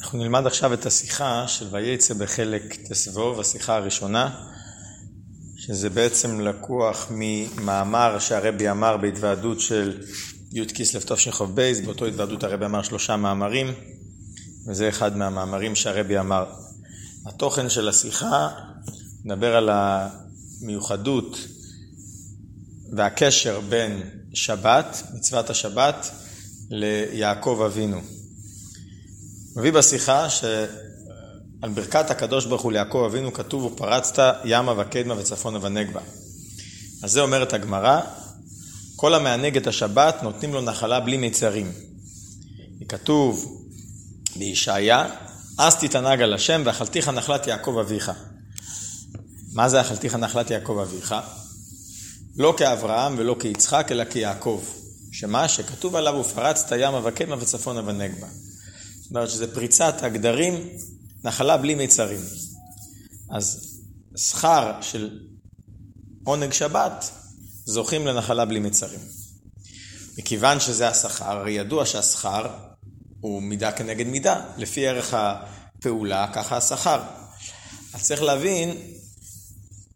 אנחנו נלמד עכשיו את השיחה של וייצא בחלק תסבוב, השיחה הראשונה, שזה בעצם לקוח ממאמר שהרבי אמר בהתוועדות של י' כיסלב תשכ"ב, באותו התוועדות הרבי אמר שלושה מאמרים, וזה אחד מהמאמרים שהרבי אמר. התוכן של השיחה מדבר על המיוחדות והקשר בין שבת, מצוות השבת, ליעקב אבינו. מביא בשיחה שעל ברכת הקדוש ברוך הוא ליעקב אבינו כתוב ופרצת ימה וקדמה וצפונה ונגבה. אז זה אומרת הגמרא, כל המענג את השבת נותנים לו נחלה בלי מיצרים. כתוב בישעיה, אז תתענג על השם ואכלתיך נחלת יעקב אביך. מה זה אכלתיך נחלת יעקב אביך? לא כאברהם ולא כיצחק אלא כיעקב. שמה? שכתוב עליו ופרצת ימה וקדמה וצפונה ונגבה. זאת אומרת שזה פריצת הגדרים, נחלה בלי מיצרים. אז שכר של עונג שבת, זוכים לנחלה בלי מיצרים. מכיוון שזה השכר, הרי ידוע שהשכר הוא מידה כנגד מידה, לפי ערך הפעולה, ככה השכר. אז צריך להבין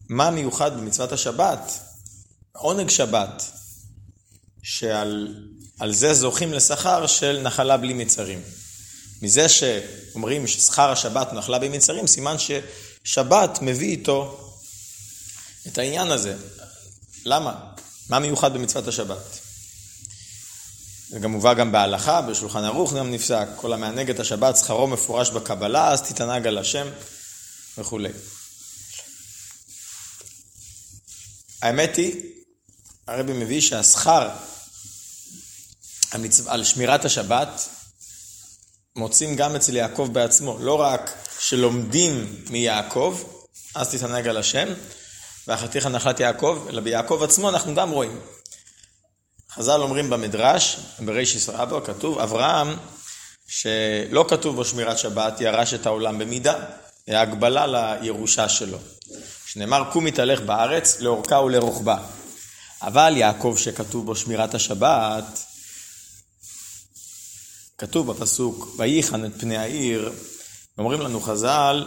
מה מיוחד במצוות השבת, עונג שבת, שעל זה זוכים לשכר של נחלה בלי מיצרים. מזה שאומרים ששכר השבת נחלה במצרים, סימן ששבת מביא איתו את העניין הזה. למה? מה מיוחד במצוות השבת? זה גם מובא גם בהלכה, בשולחן ערוך גם נפסק, כל המענג את השבת, שכרו מפורש בקבלה, אז תתענג על השם וכולי. האמת היא, הרבי מביא שהשכר על שמירת השבת מוצאים גם אצל יעקב בעצמו, לא רק שלומדים מיעקב, אז תתענג על השם, ואחתיך נחלת יעקב, אלא ביעקב עצמו אנחנו גם רואים. חז"ל אומרים במדרש, ברישיס רבו, כתוב, אברהם, שלא כתוב בו שמירת שבת, ירש את העולם במידה, היה הגבלה לירושה שלו. שנאמר, קום יתהלך בארץ, לאורכה ולרוחבה. אבל יעקב שכתוב בו שמירת השבת, כתוב בפסוק, ויחן את פני העיר, אומרים לנו חז"ל,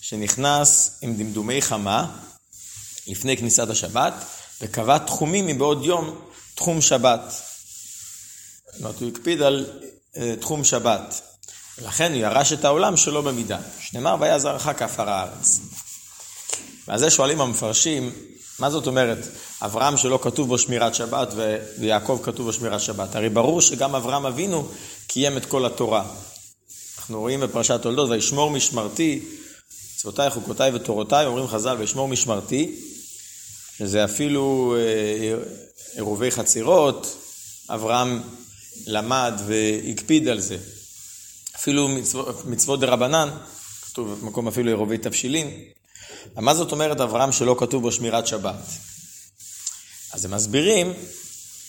שנכנס עם דמדומי חמה לפני כניסת השבת, וקבע תחומים מבעוד יום תחום שבת. זאת אומרת, הוא הקפיד על uh, תחום שבת. ולכן הוא ירש את העולם שלא במידה. שנאמר, והיה זרעך כעפר הארץ. ועל זה שואלים המפרשים, מה זאת אומרת, אברהם שלא כתוב בו שמירת שבת ויעקב כתוב בו שמירת שבת? הרי ברור שגם אברהם אבינו קיים את כל התורה. אנחנו רואים בפרשת תולדות, וישמור משמרתי, מצוותיי, חוקותיי ותורותיי, אומרים חז"ל, וישמור משמרתי, שזה אפילו אה, עירובי חצירות, אברהם למד והקפיד על זה. אפילו מצוות, מצוות דרבנן, כתוב במקום אפילו עירובי תבשילין. מה זאת אומרת אברהם שלא כתוב בו שמירת שבת? אז הם מסבירים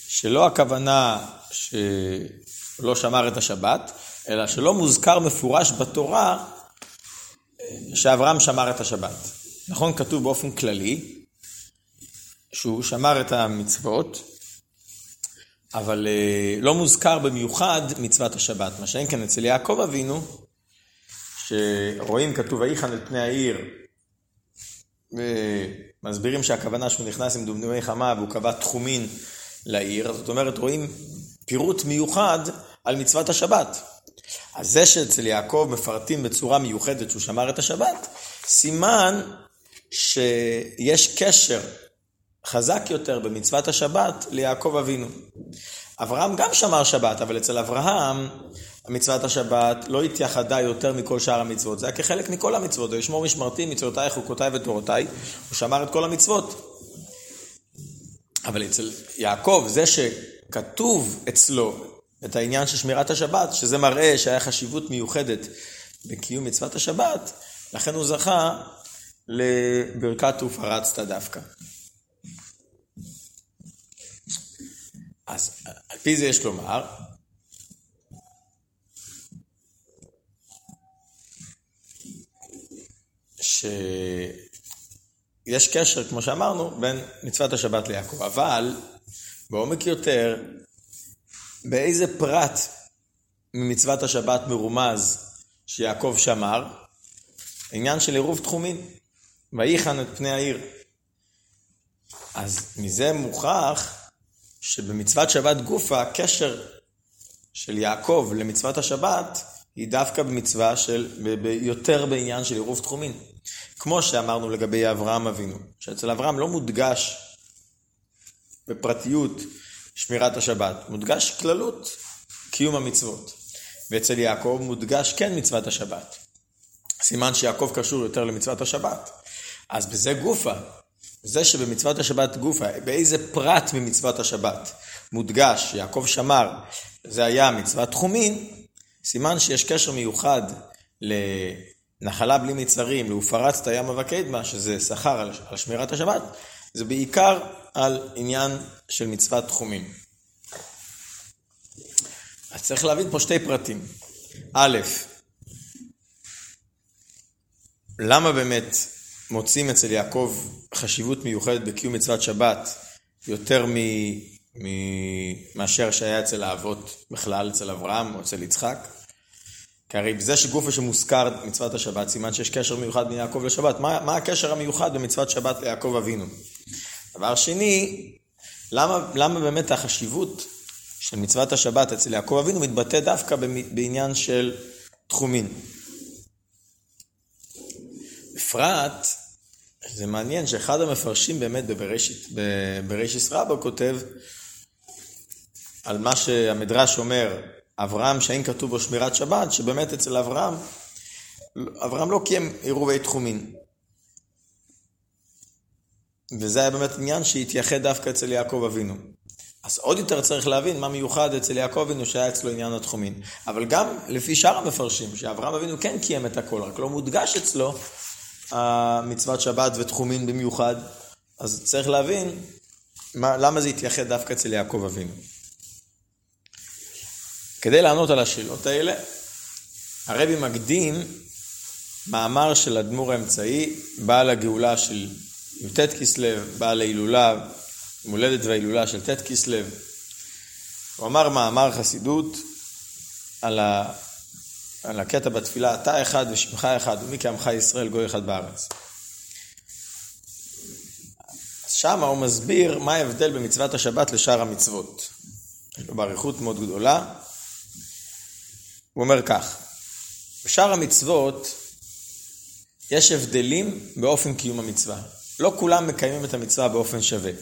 שלא הכוונה שלא שמר את השבת, אלא שלא מוזכר מפורש בתורה שאברהם שמר את השבת. נכון, כתוב באופן כללי שהוא שמר את המצוות, אבל אה, לא מוזכר במיוחד מצוות השבת. מה שאין כן אצל יעקב אבינו, שרואים כתוב ויחן אל פני העיר ומסבירים שהכוונה שהוא נכנס עם דומדומי חמה והוא קבע תחומין לעיר, זאת אומרת רואים פירוט מיוחד על מצוות השבת. אז זה שאצל יעקב מפרטים בצורה מיוחדת שהוא שמר את השבת, סימן שיש קשר חזק יותר במצוות השבת ליעקב אבינו. אברהם גם שמר שבת, אבל אצל אברהם מצוות השבת לא התייחדה יותר מכל שאר המצוות, זה היה כחלק מכל המצוות, הוא ישמור משמרתי, מצוותיי, חוקותיי ותורותיי, הוא שמר את כל המצוות. אבל אצל יעקב, זה שכתוב אצלו את העניין של שמירת השבת, שזה מראה שהיה חשיבות מיוחדת בקיום מצוות השבת, לכן הוא זכה לברכת ופרצת דווקא. אז על פי זה יש לומר, שיש קשר, כמו שאמרנו, בין מצוות השבת ליעקב. אבל, בעומק יותר, באיזה פרט ממצוות השבת מרומז שיעקב שמר, עניין של עירוב תחומין, ויחן את פני העיר. אז מזה מוכח שבמצוות שבת גופה, הקשר של יעקב למצוות השבת היא דווקא במצווה של, ב, ב, יותר בעניין של עירוב תחומין. כמו שאמרנו לגבי אברהם אבינו, שאצל אברהם לא מודגש בפרטיות שמירת השבת, מודגש כללות קיום המצוות. ואצל יעקב מודגש כן מצוות השבת. סימן שיעקב קשור יותר למצוות השבת. אז בזה גופה, זה שבמצוות השבת גופה, באיזה פרט ממצוות השבת מודגש יעקב שמר, זה היה מצוות תחומין, סימן שיש קשר מיוחד לנחלה בלי מצרים, להופרצת ים וקדמה, שזה שכר על שמירת השבת, זה בעיקר על עניין של מצוות תחומים. אז צריך להבין פה שתי פרטים. א', למה באמת מוצאים אצל יעקב חשיבות מיוחדת בקיום מצוות שבת יותר. מאשר שהיה אצל האבות בכלל, אצל אברהם או אצל יצחק? כי הרי בזה שגופה שמוזכר מצוות השבת, סימן שיש קשר מיוחד בין יעקב לשבת. מה, מה הקשר המיוחד במצוות שבת ליעקב אבינו? דבר שני, למה, למה באמת החשיבות של מצוות השבת אצל יעקב אבינו מתבטא דווקא בעניין של תחומין? בפרט, זה מעניין שאחד המפרשים באמת בבראשית, בבראשית רבא כותב על מה שהמדרש אומר, אברהם שאין כתוב בו שמירת שבת, שבאמת אצל אברהם, אברהם לא קיים עירובי תחומין. וזה היה באמת עניין שהתייחד דווקא אצל יעקב אבינו. אז עוד יותר צריך להבין מה מיוחד אצל יעקב אבינו שהיה אצלו עניין התחומין. אבל גם לפי שאר המפרשים, שאברהם אבינו כן קיים את הכל, רק לא מודגש אצלו מצוות שבת ותחומין במיוחד, אז צריך להבין מה, למה זה התייחד דווקא אצל יעקב אבינו. כדי לענות על השאלות האלה, הרבי מקדים מאמר של אדמו"ר האמצעי, בעל הגאולה של י"ט כסלו, בעל ההילולה, מולדת וההילולה של ט' כסלו. הוא אמר מאמר חסידות על, ה... על הקטע בתפילה, אתה אחד ושמך אחד, ומי כעמך ישראל גוי אחד בארץ. שמה הוא מסביר מה ההבדל במצוות השבת לשאר המצוות. יש לו באריכות מאוד גדולה. הוא אומר כך, בשאר המצוות יש הבדלים באופן קיום המצווה. לא כולם מקיימים את המצווה באופן שווה.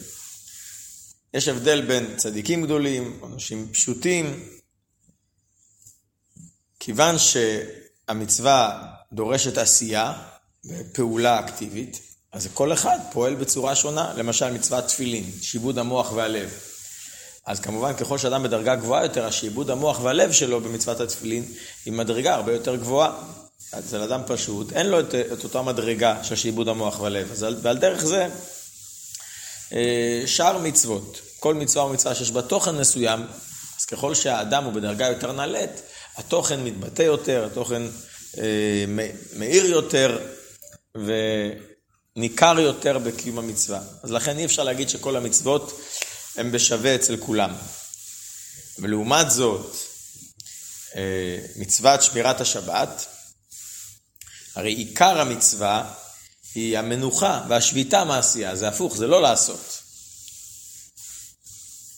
יש הבדל בין צדיקים גדולים, אנשים פשוטים. כיוון שהמצווה דורשת עשייה ופעולה אקטיבית, אז כל אחד פועל בצורה שונה. למשל מצוות תפילין, שיבוד המוח והלב. אז כמובן ככל שאדם בדרגה גבוהה יותר, השעבוד המוח והלב שלו במצוות התפילין היא מדרגה הרבה יותר גבוהה. אצל אדם פשוט, אין לו את, את אותה מדרגה של שעבוד המוח והלב. אז, ועל דרך זה, אה, שאר מצוות, כל מצווה ומצווה שיש בה תוכן מסוים, אז ככל שהאדם הוא בדרגה יותר נעלית, התוכן מתבטא יותר, התוכן אה, מאיר יותר וניכר יותר בקיום המצווה. אז לכן אי אפשר להגיד שכל המצוות הן בשווה אצל כולם. ולעומת זאת, אה, מצוות שמירת השבת, הרי עיקר המצווה היא המנוחה והשביתה מעשייה, זה הפוך, זה לא לעשות.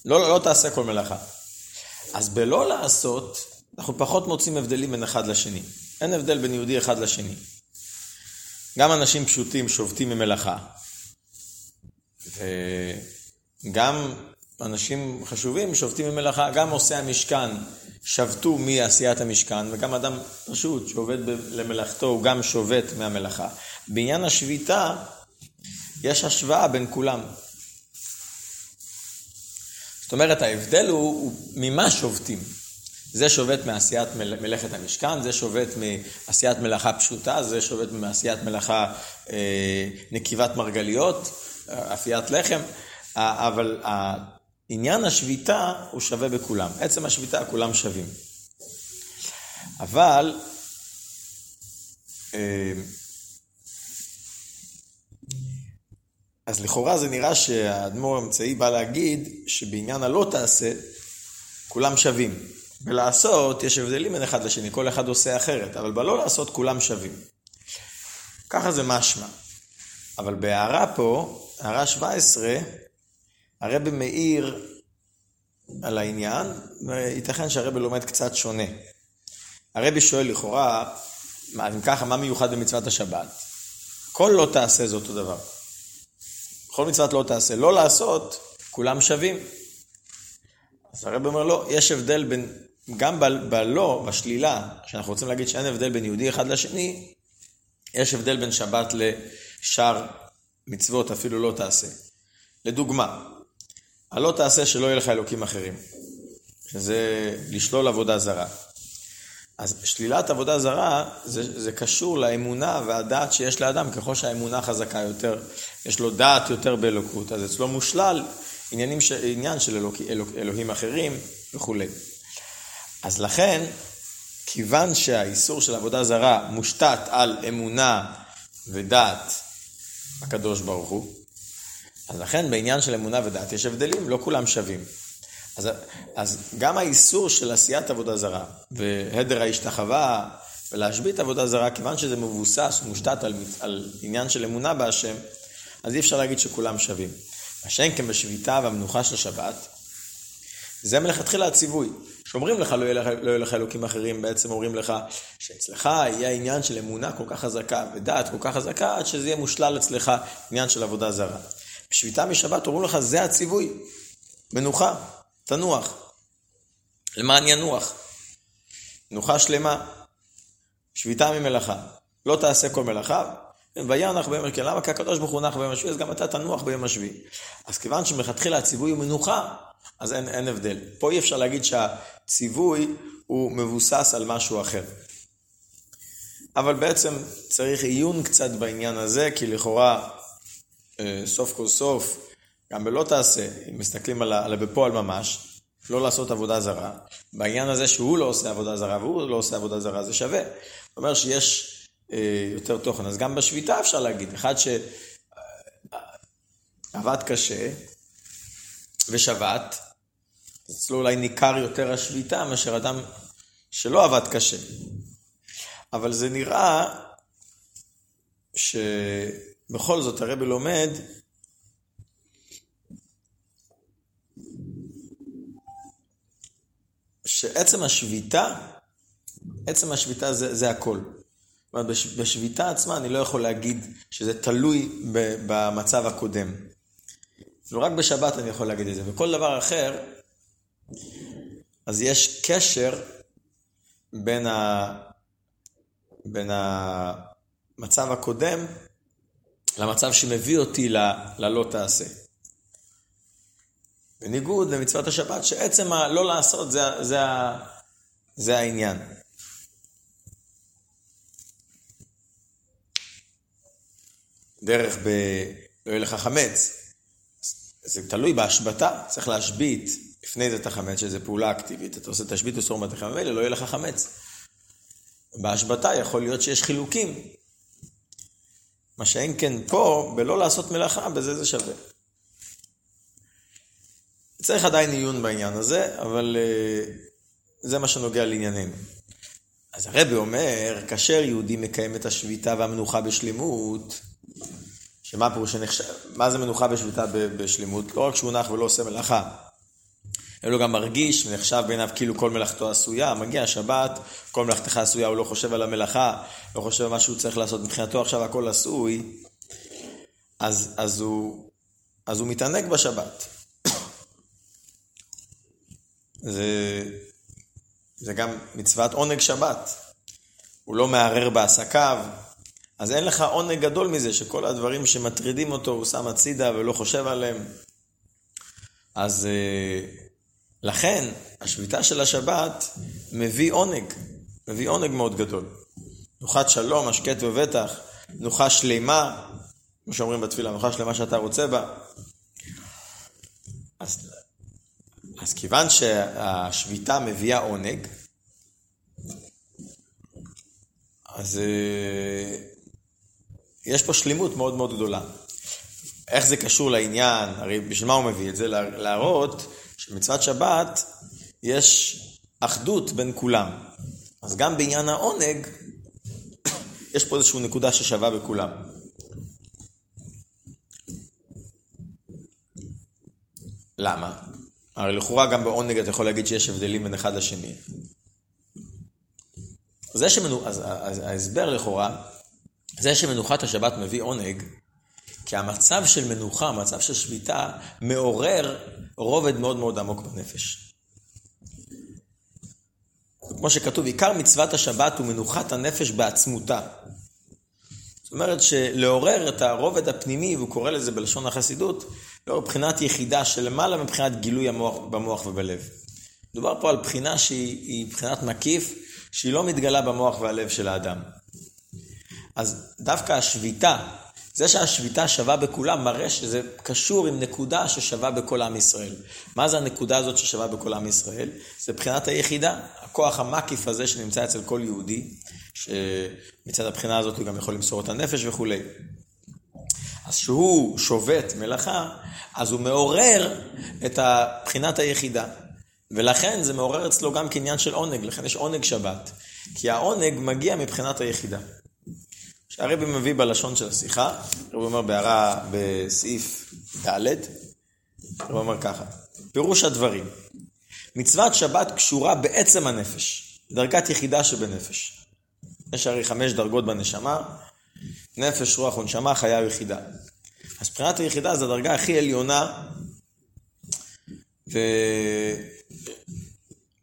לא, לא תעשה כל מלאכה. אז בלא לעשות, אנחנו פחות מוצאים הבדלים בין אחד לשני. אין הבדל בין יהודי אחד לשני. גם אנשים פשוטים שובתים ממלאכה. וגם אנשים חשובים שובתים ממלאכה, גם עושי המשכן שבתו מעשיית המשכן, וגם אדם פשוט שעובד למלאכתו הוא גם שובת מהמלאכה. בעניין השביתה יש השוואה בין כולם. זאת אומרת, ההבדל הוא, הוא ממה שובתים. זה שובת מעשיית מלאכת המשכן, זה שובת מעשיית מלאכה פשוטה, זה שובת מעשיית מלאכה אה, נקיבת מרגליות, אפיית לחם, אבל עניין השביתה הוא שווה בכולם. עצם השביתה כולם שווים. אבל אה, אז לכאורה זה נראה שהאדמו"ר האמצעי בא להגיד שבעניין הלא תעשה כולם שווים. בלעשות יש הבדלים בין אחד לשני, כל אחד עושה אחרת, אבל בלא לעשות כולם שווים. ככה זה משמע. אבל בהערה פה, הערה 17, הרבי מאיר על העניין, וייתכן שהרבי לומד קצת שונה. הרבי שואל לכאורה, אם ככה, מה מיוחד במצוות השבת? כל לא תעשה זה אותו דבר. בכל מצוות לא תעשה. לא לעשות, כולם שווים. אז הרב אומר לא, יש הבדל בין, גם בלא, בשלילה, שאנחנו רוצים להגיד שאין הבדל בין יהודי אחד לשני, יש הבדל בין שבת לשאר מצוות, אפילו לא תעשה. לדוגמה, הלא תעשה שלא יהיה לך אלוקים אחרים, שזה לשלול עבודה זרה. אז שלילת עבודה זרה, זה, זה קשור לאמונה והדעת שיש לאדם, ככל שהאמונה חזקה יותר, יש לו דעת יותר באלוקות, אז אצלו מושלל עניינים ש... עניין של אלוק... אלוק... אלוהים אחרים וכולי. אז לכן, כיוון שהאיסור של עבודה זרה מושתת על אמונה ודעת הקדוש ברוך הוא, אז לכן בעניין של אמונה ודעת יש הבדלים, לא כולם שווים. אז, אז גם האיסור של עשיית עבודה זרה והדר ההשתחווה ולהשבית עבודה זרה, כיוון שזה מבוסס ומושתת על, על עניין של אמונה בהשם, אז אי אפשר להגיד שכולם שווים. מה שאין כן בשביתה והמנוחה של השבת, זה מלכתחילה הציווי. שאומרים לך לא יהיה לא יהיה לך אלוקים אחרים, בעצם אומרים לך שאצלך יהיה עניין של אמונה כל כך חזקה ודעת כל כך חזקה, עד שזה יהיה מושלל אצלך עניין של עבודה זרה. בשביתה משבת אומרים לך, זה הציווי. מנוחה, תנוח. למען ינוח. מנוחה שלמה. שביתה ממלאכה. לא תעשה כל מלאכה, וינח ביום השביעי. למה? כי הקדוש ברוך הוא נח ביום השביעי, אז גם אתה תנוח ביום השביעי. אז כיוון שמלכתחילה הציווי הוא מנוחה, אז אין, אין הבדל. פה אי אפשר להגיד שהציווי הוא מבוסס על משהו אחר. אבל בעצם צריך עיון קצת בעניין הזה, כי לכאורה, סוף כל סוף, גם בלא תעשה, אם מסתכלים על, על בפועל ממש, לא לעשות עבודה זרה, בעניין הזה שהוא לא עושה עבודה זרה והוא לא עושה עבודה זרה, זה שווה. זאת אומרת שיש אה, יותר תוכן. אז גם בשביתה אפשר להגיד, אחד שעבד קשה ושבת, אצלו אולי ניכר יותר השביתה מאשר אדם שלא עבד קשה. אבל זה נראה שבכל זאת הרבי לומד שעצם השביתה, עצם השביתה זה, זה הכל. אומרת, בשביתה עצמה אני לא יכול להגיד שזה תלוי במצב הקודם. אפילו רק בשבת אני יכול להגיד את זה. וכל דבר אחר, אז יש קשר בין, ה... בין המצב הקודם למצב שמביא אותי ל... ללא תעשה. בניגוד למצוות השבת, שעצם הלא לעשות זה, זה, זה העניין. דרך ב... לא יהיה לך חמץ. זה תלוי בהשבתה, צריך להשבית לפני זה את החמץ, שזו פעולה אקטיבית. אתה עושה תשבית וסור מתכם, ומילא לא יהיה לך חמץ. בהשבתה יכול להיות שיש חילוקים. מה שאין כן פה, בלא לעשות מלאכה, בזה זה שווה. צריך עדיין עיון בעניין הזה, אבל uh, זה מה שנוגע לענייננו. אז הרבי אומר, כאשר יהודי מקיים את השביתה והמנוחה בשלמות, שמה פירוש שנחשב, מה זה מנוחה בשביתה בשלמות? לא רק שהוא נח ולא עושה מלאכה, אלא גם מרגיש ונחשב בעיניו כאילו כל מלאכתו עשויה, מגיע השבת, כל מלאכתך עשויה, הוא לא חושב על המלאכה, לא חושב על מה שהוא צריך לעשות, מבחינתו עכשיו הכל עשוי, אז, אז, הוא, אז הוא מתענג בשבת. זה, זה גם מצוות עונג שבת. הוא לא מערער בעסקיו, אז אין לך עונג גדול מזה שכל הדברים שמטרידים אותו הוא שם הצידה ולא חושב עליהם. אז אה, לכן השביתה של השבת מביא עונג, מביא עונג מאוד גדול. נוחת שלום, השקט ובטח, נוחה שלמה, כמו שאומרים בתפילה, נוחה שלמה שאתה רוצה בה. אז, אז כיוון שהשביתה מביאה עונג, אז אה, יש פה שלימות מאוד מאוד גדולה. איך זה קשור לעניין, הרי בשביל מה הוא מביא את זה? להראות שמצוות שבת יש אחדות בין כולם. אז גם בעניין העונג, יש פה איזושהי נקודה ששווה בכולם. למה? הרי לכאורה גם בעונג אתה יכול להגיד שיש הבדלים בין אחד לשני. זה שמנו... אז, אז ההסבר לכאורה, זה שמנוחת השבת מביא עונג, כי המצב של מנוחה, המצב של שביתה, מעורר רובד מאוד מאוד עמוק בנפש. כמו שכתוב, עיקר מצוות השבת הוא מנוחת הנפש בעצמותה. זאת אומרת שלעורר את הרובד הפנימי, והוא קורא לזה בלשון החסידות, לא בחינת יחידה שלמעלה מבחינת גילוי המוח, במוח ובלב. מדובר פה על בחינה שהיא בחינת מקיף, שהיא לא מתגלה במוח והלב של האדם. אז דווקא השביתה, זה שהשביתה שווה בכולם, מראה שזה קשור עם נקודה ששווה בכל עם ישראל. מה זה הנקודה הזאת ששווה בכל עם ישראל? זה בחינת היחידה, הכוח המקיף הזה שנמצא אצל כל יהודי, שמצד הבחינה הזאת הוא גם יכול למסור את הנפש וכולי. אז כשהוא שובת מלאכה, אז הוא מעורר את בחינת היחידה. ולכן זה מעורר אצלו גם קניין של עונג, לכן יש עונג שבת. כי העונג מגיע מבחינת היחידה. שהרבי מביא בלשון של השיחה, הרבי אומר בהערה בסעיף ד', הרבי אומר ככה, פירוש הדברים, מצוות שבת קשורה בעצם הנפש, דרגת יחידה שבנפש. יש הרי חמש דרגות בנשמה, נפש, רוח ונשמה, חיה ויחידה. אז מבחינת היחידה זו הדרגה הכי עליונה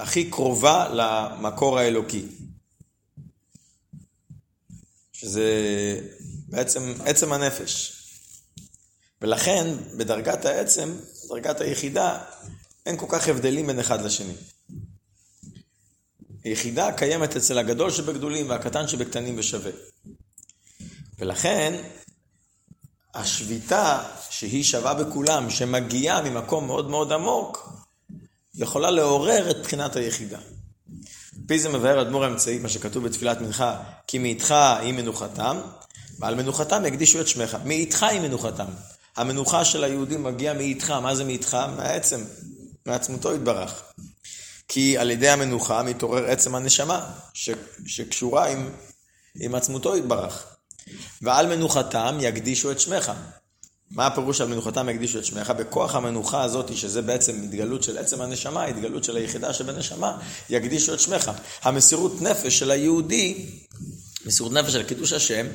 והכי קרובה למקור האלוקי. שזה בעצם עצם הנפש. ולכן בדרגת העצם, דרגת היחידה, אין כל כך הבדלים בין אחד לשני. היחידה קיימת אצל הגדול שבגדולים והקטן שבקטנים ושווה. ולכן השביתה שהיא שווה בכולם, שמגיעה ממקום מאוד מאוד עמוק, יכולה לעורר את בחינת היחידה. פי זה מבאר אדמו"ר האמצעי, מה שכתוב בתפילת מנחה, כי מאיתך היא מנוחתם, ועל מנוחתם יקדישו את שמך. מאיתך היא מנוחתם. המנוחה של היהודים מגיעה מאיתך, מה זה מאיתך? מהעצם, מעצמותו יתברך. כי על ידי המנוחה מתעורר עצם הנשמה, ש, שקשורה עם, עם עצמותו יתברך. ועל מנוחתם יקדישו את שמך. מה הפירוש על מנוחתם יקדישו את שמך? בכוח המנוחה הזאת, שזה בעצם התגלות של עצם הנשמה, התגלות של היחידה שבנשמה, יקדישו את שמך. המסירות נפש של היהודי, מסירות נפש של קידוש השם,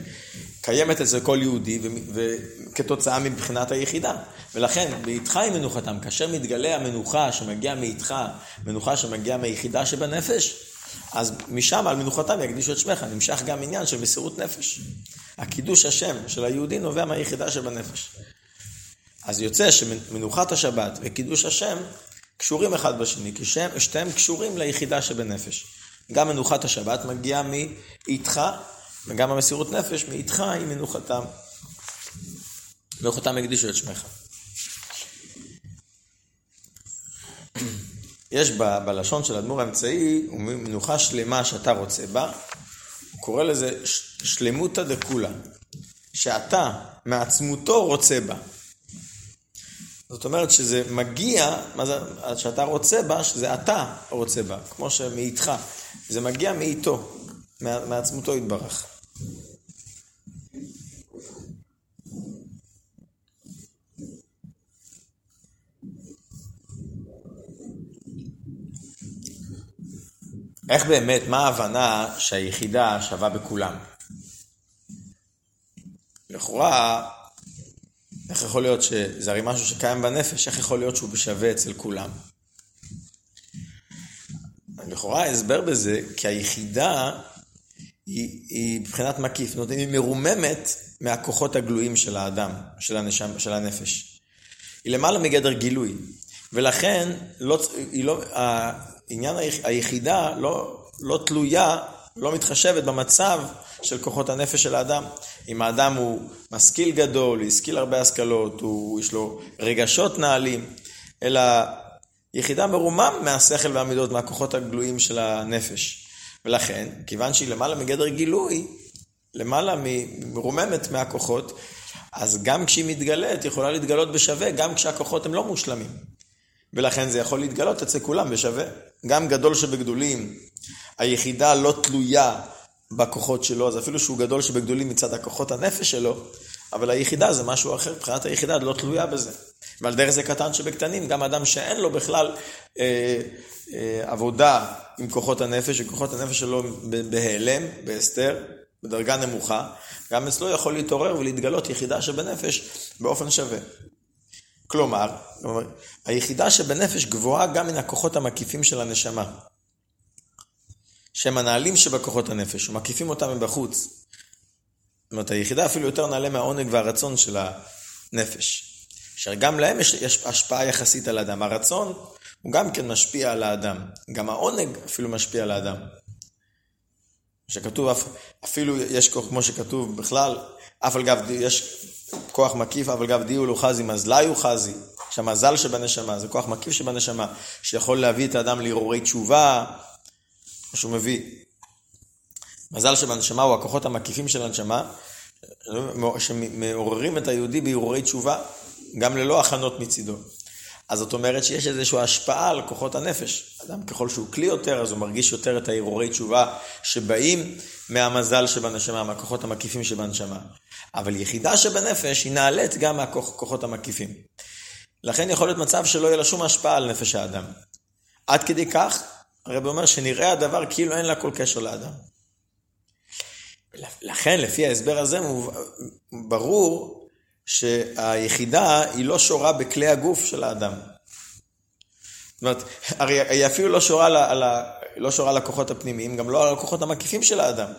קיימת אצל כל יהודי, וכתוצאה מבחינת היחידה. ולכן, באיתך היא מנוחתם. כאשר מתגלה המנוחה שמגיעה מאיתך, מנוחה שמגיעה מהיחידה שבנפש, אז משם על מנוחתם יקדישו את שמך. נמשך גם עניין של מסירות נפש. הקידוש השם של היהודי נובע מהיחידה שבנפש. אז יוצא שמנוחת השבת וקידוש השם קשורים אחד בשני, כי שהם, שתיהם קשורים ליחידה שבנפש. גם מנוחת השבת מגיעה מאיתך, וגם המסירות נפש מאיתך היא מנוחתם. מנוחתם הקדישו את שמך. יש ב, בלשון של אדמו"ר האמצעי, הוא מנוחה שלמה שאתה רוצה בה, הוא קורא לזה שלמותא דכולה, שאתה מעצמותו רוצה בה. זאת אומרת שזה מגיע, מה זה, שאתה רוצה בה, שזה אתה רוצה בה, כמו שמאיתך. זה מגיע מאיתו, מעצמותו יתברך. איך באמת, מה ההבנה שהיחידה שווה בכולם? לכאורה, איך יכול להיות שזה הרי משהו שקיים בנפש, איך יכול להיות שהוא שווה אצל כולם? לכאורה ההסבר בזה, כי היחידה היא, היא מבחינת מקיף, זאת אומרת, היא מרוממת מהכוחות הגלויים של האדם, של, הנשם, של הנפש. היא למעלה מגדר גילוי, ולכן לא, היא לא, העניין היחידה לא, לא תלויה, לא מתחשבת במצב של כוחות הנפש של האדם. אם האדם הוא משכיל גדול, השכיל הרבה השכלות, הוא, יש לו רגשות נעלים, אלא יחידה מרומם מהשכל והמידות, מהכוחות הגלויים של הנפש. ולכן, כיוון שהיא למעלה מגדר גילוי, למעלה מרוממת מהכוחות, אז גם כשהיא מתגלית, היא יכולה להתגלות בשווה, גם כשהכוחות הם לא מושלמים. ולכן זה יכול להתגלות אצל כולם בשווה. גם גדול שבגדולים, היחידה לא תלויה בכוחות שלו, אז אפילו שהוא גדול שבגדולים מצד הכוחות הנפש שלו, אבל היחידה זה משהו אחר, מבחינת היחידה לא תלויה בזה. ועל דרך זה קטן שבקטנים, גם אדם שאין לו בכלל אה, אה, עבודה עם כוחות הנפש, וכוחות הנפש שלו בהיעלם, בהסתר, בדרגה נמוכה, גם אצלו יכול להתעורר ולהתגלות יחידה שבנפש באופן שווה. כלומר, היחידה שבנפש גבוהה גם מן הכוחות המקיפים של הנשמה. שהם הנעלים שבכוחות הנפש, ומקיפים אותם מבחוץ. זאת אומרת, היחידה אפילו יותר נעלה מהעונג והרצון של הנפש. אשר גם להם יש, השפעה יחסית על האדם. הרצון הוא גם כן משפיע על האדם. גם העונג אפילו משפיע על האדם. שכתוב, אפילו יש כוח, כמו שכתוב בכלל, אף על גב, יש כוח מקיף, אף על גב דיו לו חזי, מזלי הוא חזי. שהמזל שבנשמה, זה כוח מקיף שבנשמה, שיכול להביא את האדם להרהורי תשובה, כמו שהוא מביא. מזל שבנשמה הוא הכוחות המקיפים של הנשמה, שמעוררים את היהודי בהרהורי תשובה, גם ללא הכנות מצידו. אז זאת אומרת שיש איזושהי השפעה על כוחות הנפש. אדם ככל שהוא כלי יותר, אז הוא מרגיש יותר את ההרהורי תשובה שבאים מהמזל שבנשמה, מהכוחות המקיפים שבנשמה. אבל יחידה שבנפש היא נעלית גם מהכוחות המקיפים. לכן יכול להיות מצב שלא יהיה לה שום השפעה על נפש האדם. עד כדי כך, הרב אומר שנראה הדבר כאילו אין לה כל קשר לאדם. לכן, לפי ההסבר הזה, ברור שהיחידה היא לא שורה בכלי הגוף של האדם. אומרת, הרי היא אפילו לא שורה, על, על, לא שורה על הכוחות הפנימיים, גם לא על הכוחות המקיפים של האדם.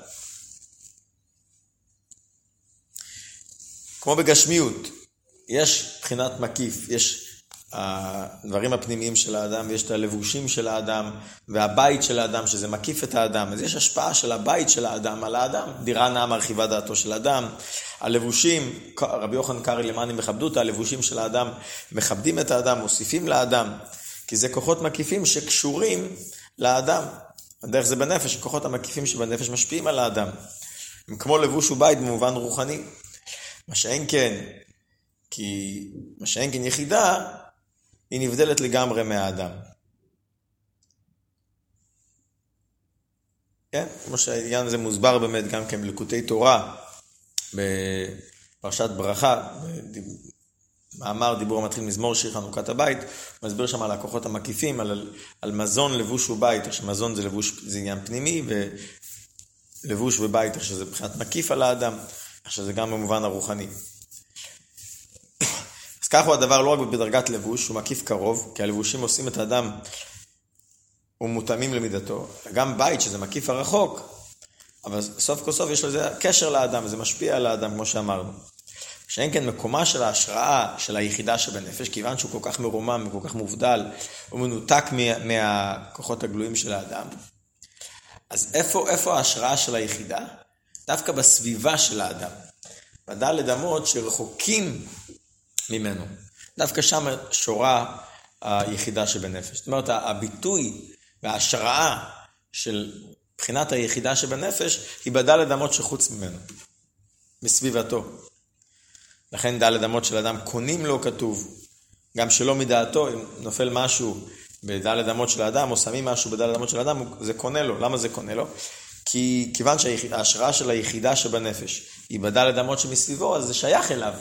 כמו בגשמיות, יש בחינת מקיף, יש הדברים הפנימיים של האדם, ויש את הלבושים של האדם, והבית של האדם, שזה מקיף את האדם. אז יש השפעה של הבית של האדם על האדם. דירה נעה מרחיבה דעתו של אדם. הלבושים, רבי יוחנן קרעי למענים מכבדו אותה, הלבושים של האדם מכבדים את האדם, מוסיפים לאדם, כי זה כוחות מקיפים שקשורים לאדם. הדרך זה בנפש, הכוחות המקיפים שבנפש משפיעים על האדם. הם כמו לבוש ובית במובן רוחני. מה שאין כן, כי מה שאין כן יחידה, היא נבדלת לגמרי מהאדם. כן? כמו שהעניין הזה מוסבר באמת גם כן בלקוטי תורה, בפרשת ברכה, מאמר דיבור המתחיל מזמור שיר חנוכת הבית, הוא מסביר שם על הכוחות המקיפים, על, על מזון, לבוש ובית, איך שמזון זה לבוש, זה עניין פנימי, ולבוש ובית, איך שזה מבחינת מקיף על האדם, איך שזה גם במובן הרוחני. אז כך הוא הדבר לא רק בדרגת לבוש, הוא מקיף קרוב, כי הלבושים עושים את האדם ומותאמים למידתו, גם בית שזה מקיף הרחוק, אבל סוף כל סוף יש לזה קשר לאדם, זה משפיע על האדם, כמו שאמרנו. שאין כן מקומה של ההשראה של היחידה שבנפש, כיוון שהוא כל כך מרומם וכל כך מובדל, הוא מנותק מה, מהכוחות הגלויים של האדם. אז איפה, איפה ההשראה של היחידה? דווקא בסביבה של האדם. בדלת אמות שרחוקים ממנו. דווקא שם שורה היחידה שבנפש. זאת אומרת, הביטוי וההשראה של בחינת היחידה שבנפש היא בדלת אמות שחוץ ממנו, בסביבתו. לכן דלת אמות של אדם קונים לו כתוב, גם שלא מדעתו, אם נופל משהו בדלת אמות של האדם, או שמים משהו בדלת אמות של האדם, זה קונה לו. למה זה קונה לו? כי כיוון שההשראה של היחידה שבנפש היא בדלת אמות שמסביבו, אז זה שייך אליו.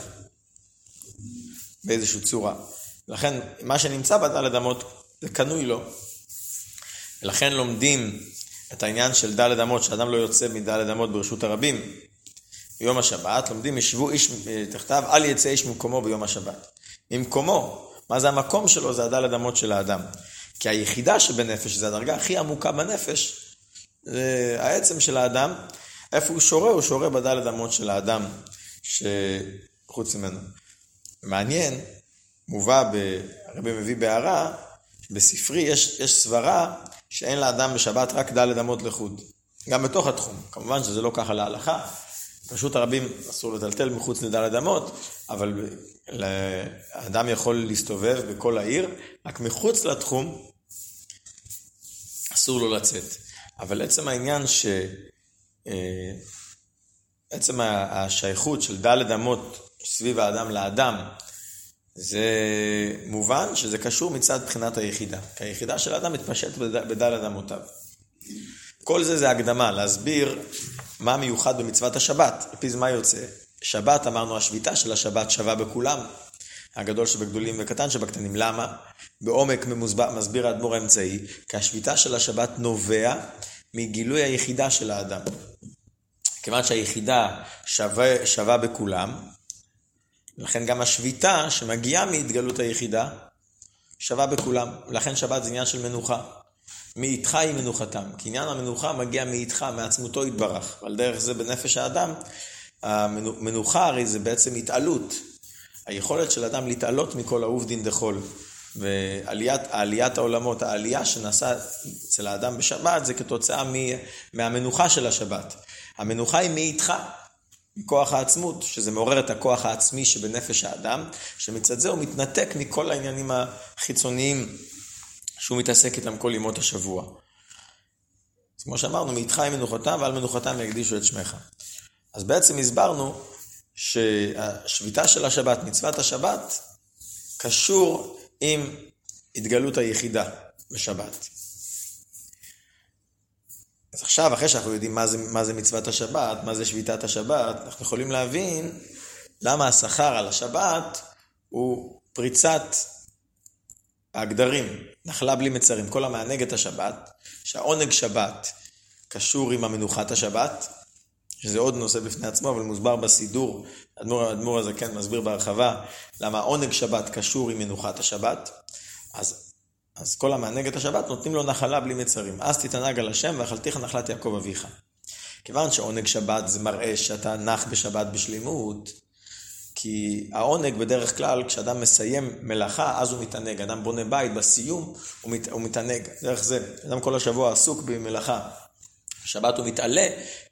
באיזושהי צורה. לכן, מה שנמצא בדלת אמות, זה קנוי לו. ולכן לומדים את העניין של דלת אמות, שאדם לא יוצא מדלת אמות ברשות הרבים. ביום השבת, לומדים, ישבו איש תחתיו, אל יצא איש ממקומו ביום השבת. ממקומו, מה זה המקום שלו? זה הדלת אמות של האדם. כי היחידה שבנפש, זה הדרגה הכי עמוקה בנפש, זה העצם של האדם. איפה הוא שורה? הוא שורה בדלת אמות של האדם שחוץ ממנו. מעניין, מובא, הרבי מביא בהערה, בספרי יש, יש סברה שאין לאדם בשבת רק דלת אמות לחוד. גם בתוך התחום. כמובן שזה לא ככה להלכה. פשוט הרבים אסור לטלטל מחוץ לדלת אמות, אבל האדם יכול להסתובב בכל העיר, רק מחוץ לתחום אסור לו לצאת. אבל עצם העניין ש... אה, עצם השייכות של דלת אמות סביב האדם לאדם, זה מובן שזה קשור מצד בחינת היחידה, כי היחידה של האדם מתפשט בדלת אמותיו. כל זה זה הקדמה, להסביר מה מיוחד במצוות השבת. על פי זה מה יוצא? שבת, אמרנו, השביתה של השבת שווה בכולם. הגדול שבגדולים וקטן שבקטנים. למה? בעומק ממוסבר, מסביר האדמו"ר האמצעי, כי השביתה של השבת נובע מגילוי היחידה של האדם. כיוון שהיחידה שווה, שווה בכולם, לכן גם השביתה שמגיעה מהתגלות היחידה שווה בכולם. לכן שבת זה עניין של מנוחה. מאיתך היא מנוחתם. כי עניין המנוחה מגיע מאיתך, מעצמותו יתברך. ועל דרך זה בנפש האדם, המנוחה הרי זה בעצם התעלות. היכולת של אדם להתעלות מכל אהוב דין דחול. ועליית העולמות, העלייה שנעשה אצל האדם בשבת זה כתוצאה מהמנוחה של השבת. המנוחה היא מאיתך, מכוח העצמות, שזה מעורר את הכוח העצמי שבנפש האדם, שמצד זה הוא מתנתק מכל העניינים החיצוניים שהוא מתעסק איתם כל ימות השבוע. אז כמו שאמרנו, מאיתך היא מנוחתם ועל מנוחתם יקדישו את שמך. אז בעצם הסברנו שהשביתה של השבת, מצוות השבת, קשור עם התגלות היחידה בשבת. אז עכשיו, אחרי שאנחנו יודעים מה זה, מה זה מצוות השבת, מה זה שביתת השבת, אנחנו יכולים להבין למה השכר על השבת הוא פריצת הגדרים, נחלה בלי מצרים, כל המענג את השבת, שהעונג שבת קשור עם המנוחת השבת, שזה עוד נושא בפני עצמו, אבל מוסבר בסידור, האדמו"ר האדמו"ר הזה כן מסביר בהרחבה למה עונג שבת קשור עם מנוחת השבת. אז, אז כל המענג את השבת נותנים לו נחלה בלי מצרים. אז תתענג על השם ואכלתיך נחלת יעקב אביך. כיוון שעונג שבת זה מראה שאתה נח בשבת בשלימות, כי העונג בדרך כלל, כשאדם מסיים מלאכה, אז הוא מתענג. אדם בונה בית, בסיום הוא, מת, הוא מתענג. דרך זה, אדם כל השבוע עסוק במלאכה. בשבת הוא מתעלה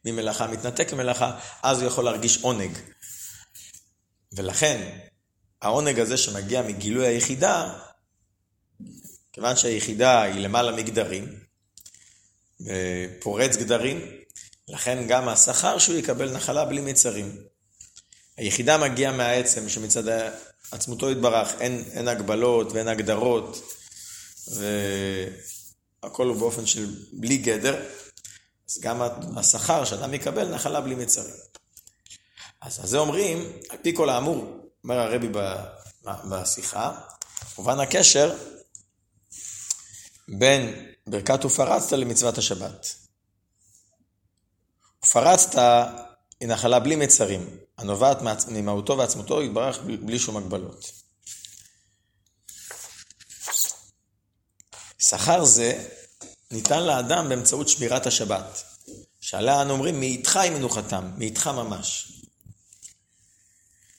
ממלאכה, מתנתק ממלאכה, אז הוא יכול להרגיש עונג. ולכן, העונג הזה שמגיע מגילוי היחידה, כיוון שהיחידה היא למעלה מגדרים, פורץ גדרים, לכן גם השכר שהוא יקבל נחלה בלי מצרים. היחידה מגיעה מהעצם, שמצד עצמותו יתברך, אין, אין הגבלות ואין הגדרות, והכל הוא באופן של בלי גדר, אז גם השכר שאדם יקבל נחלה בלי מצרים. אז על זה אומרים, על פי כל האמור, אומר הרבי בשיחה, מובן הקשר בין ברכת ופרצת למצוות השבת. ופרצת היא נחלה בלי מצרים, הנובעת ממהותו ועצמותו, יתברך בלי שום הגבלות. שכר זה ניתן לאדם באמצעות שמירת השבת, שעליה אנו אומרים, מאיתך היא מנוחתם, מאיתך ממש.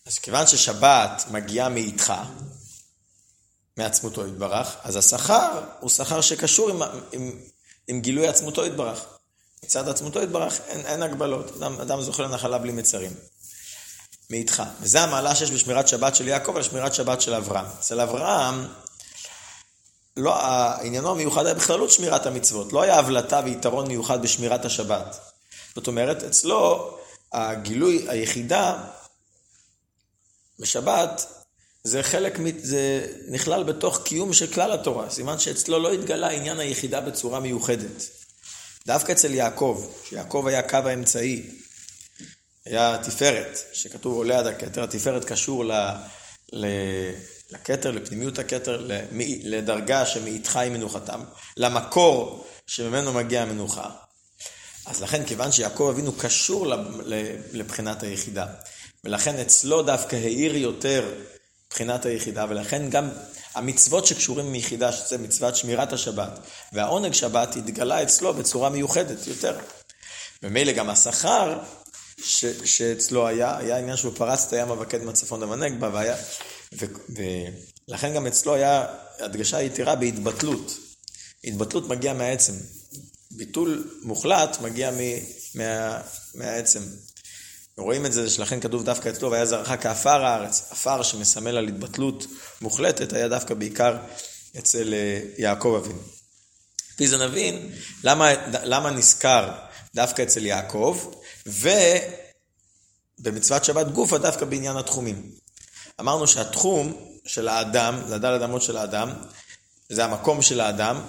אז כיוון ששבת מגיעה מאיתך, מעצמותו יתברך, אז השכר הוא שכר שקשור עם, עם, עם גילוי עצמותו יתברך. מצד עצמותו יתברך אין, אין הגבלות, אדם, אדם זוכה לנחלה בלי מצרים. מאיתך. וזה המעלה שיש בשמירת שבת של יעקב על שמירת שבת של אברהם. אצל אברהם, לא, עניינו המיוחד היה בכללות שמירת המצוות. לא היה הבלטה ויתרון מיוחד בשמירת השבת. זאת אומרת, אצלו הגילוי, היחידה בשבת, זה חלק, זה נכלל בתוך קיום של כלל התורה. סימן שאצלו לא התגלה עניין היחידה בצורה מיוחדת. דווקא אצל יעקב, שיעקב היה קו האמצעי, היה תפארת, שכתוב עולה עד הכתר, התפארת קשור ל, ל, לכתר, לפנימיות הכתר, לדרגה שמאיתך היא מנוחתם, למקור שממנו מגיעה המנוחה. אז לכן, כיוון שיעקב אבינו קשור לבחינת היחידה, ולכן אצלו דווקא האיר יותר בחינת היחידה, ולכן גם המצוות שקשורים מיחידה, שזה מצוות שמירת השבת, והעונג שבת התגלה אצלו בצורה מיוחדת יותר. ומילא גם השכר ש, שאצלו היה, היה עניין שהוא פרץ את הים אבקד מהצפון למנגבה, והיה, ו, ולכן גם אצלו היה הדגשה יתרה בהתבטלות. התבטלות מגיעה מהעצם. ביטול מוחלט מגיע מ, מה, מהעצם. רואים את זה, שלכן כתוב דווקא אצלו, והיה זרעך כעפר הארץ. עפר שמסמל על התבטלות מוחלטת, היה דווקא בעיקר אצל אה, יעקב אבינו. לפי זה נבין למה, למה נזכר דווקא אצל יעקב, ובמצוות שבת גופה דווקא בעניין התחומים. אמרנו שהתחום של האדם, זה הדלת אמות של האדם, זה המקום של האדם,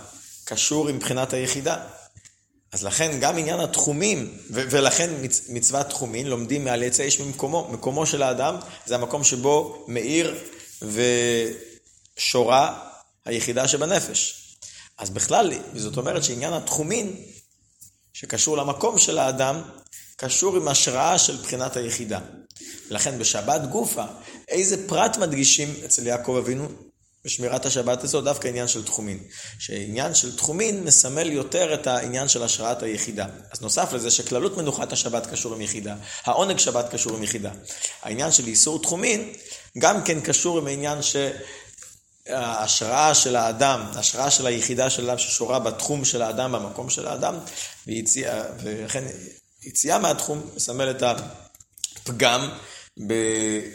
קשור עם בחינת היחידה. אז לכן גם עניין התחומים, ו- ולכן מצ- מצוות תחומין, לומדים מעל יצא איש ממקומו. מקומו של האדם זה המקום שבו מאיר ושורה היחידה שבנפש. אז בכלל, זאת אומרת שעניין התחומין, שקשור למקום של האדם, קשור עם השראה של בחינת היחידה. ולכן בשבת גופה, איזה פרט מדגישים אצל יעקב אבינו בשמירת השבת הזו? דווקא עניין של תחומין. שעניין של תחומין מסמל יותר את העניין של השראת היחידה. אז נוסף לזה שכללות מנוחת השבת קשור עם יחידה, העונג שבת קשור עם יחידה. העניין של איסור תחומין גם כן קשור עם העניין ש... ההשראה של האדם, ההשראה של היחידה של האדם ששורה בתחום של האדם, במקום של האדם, ויציאה, ולכן יציאה מהתחום מסמל את הפגם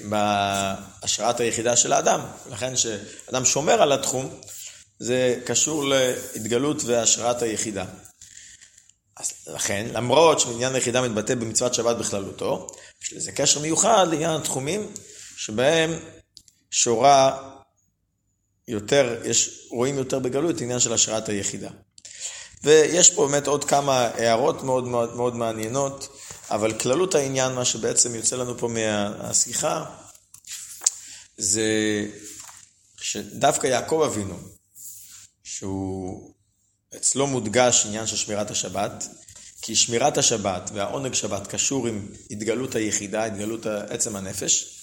בהשראת היחידה של האדם. לכן כשאדם שומר על התחום, זה קשור להתגלות והשראת היחידה. אז לכן, למרות שעניין היחידה מתבטא במצוות שבת בכללותו, יש לזה קשר מיוחד לעניין התחומים שבהם שורה יותר, יש, רואים יותר בגלות עניין של השראת היחידה. ויש פה באמת עוד כמה הערות מאוד מאוד, מאוד מעניינות, אבל כללות העניין, מה שבעצם יוצא לנו פה מהשיחה, זה שדווקא יעקב אבינו, שהוא, אצלו מודגש עניין של שמירת השבת, כי שמירת השבת והעונג שבת קשור עם התגלות היחידה, התגלות עצם הנפש,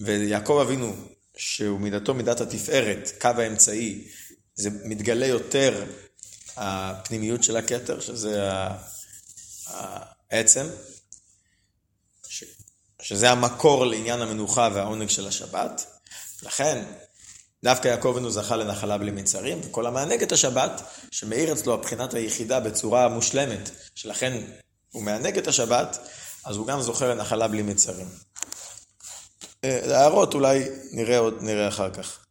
ויעקב אבינו שהוא מידתו מידת התפארת, קו האמצעי, זה מתגלה יותר הפנימיות של הכתר, שזה העצם, שזה המקור לעניין המנוחה והעונג של השבת. לכן, דווקא יעקב אבינו זכה לנחלה בלי מצרים, וכל המענג את השבת, שמאיר אצלו הבחינת היחידה בצורה מושלמת, שלכן הוא מענג את השבת, אז הוא גם זוכה לנחלה בלי מצרים. הערות אולי נראה עוד, נראה אחר כך.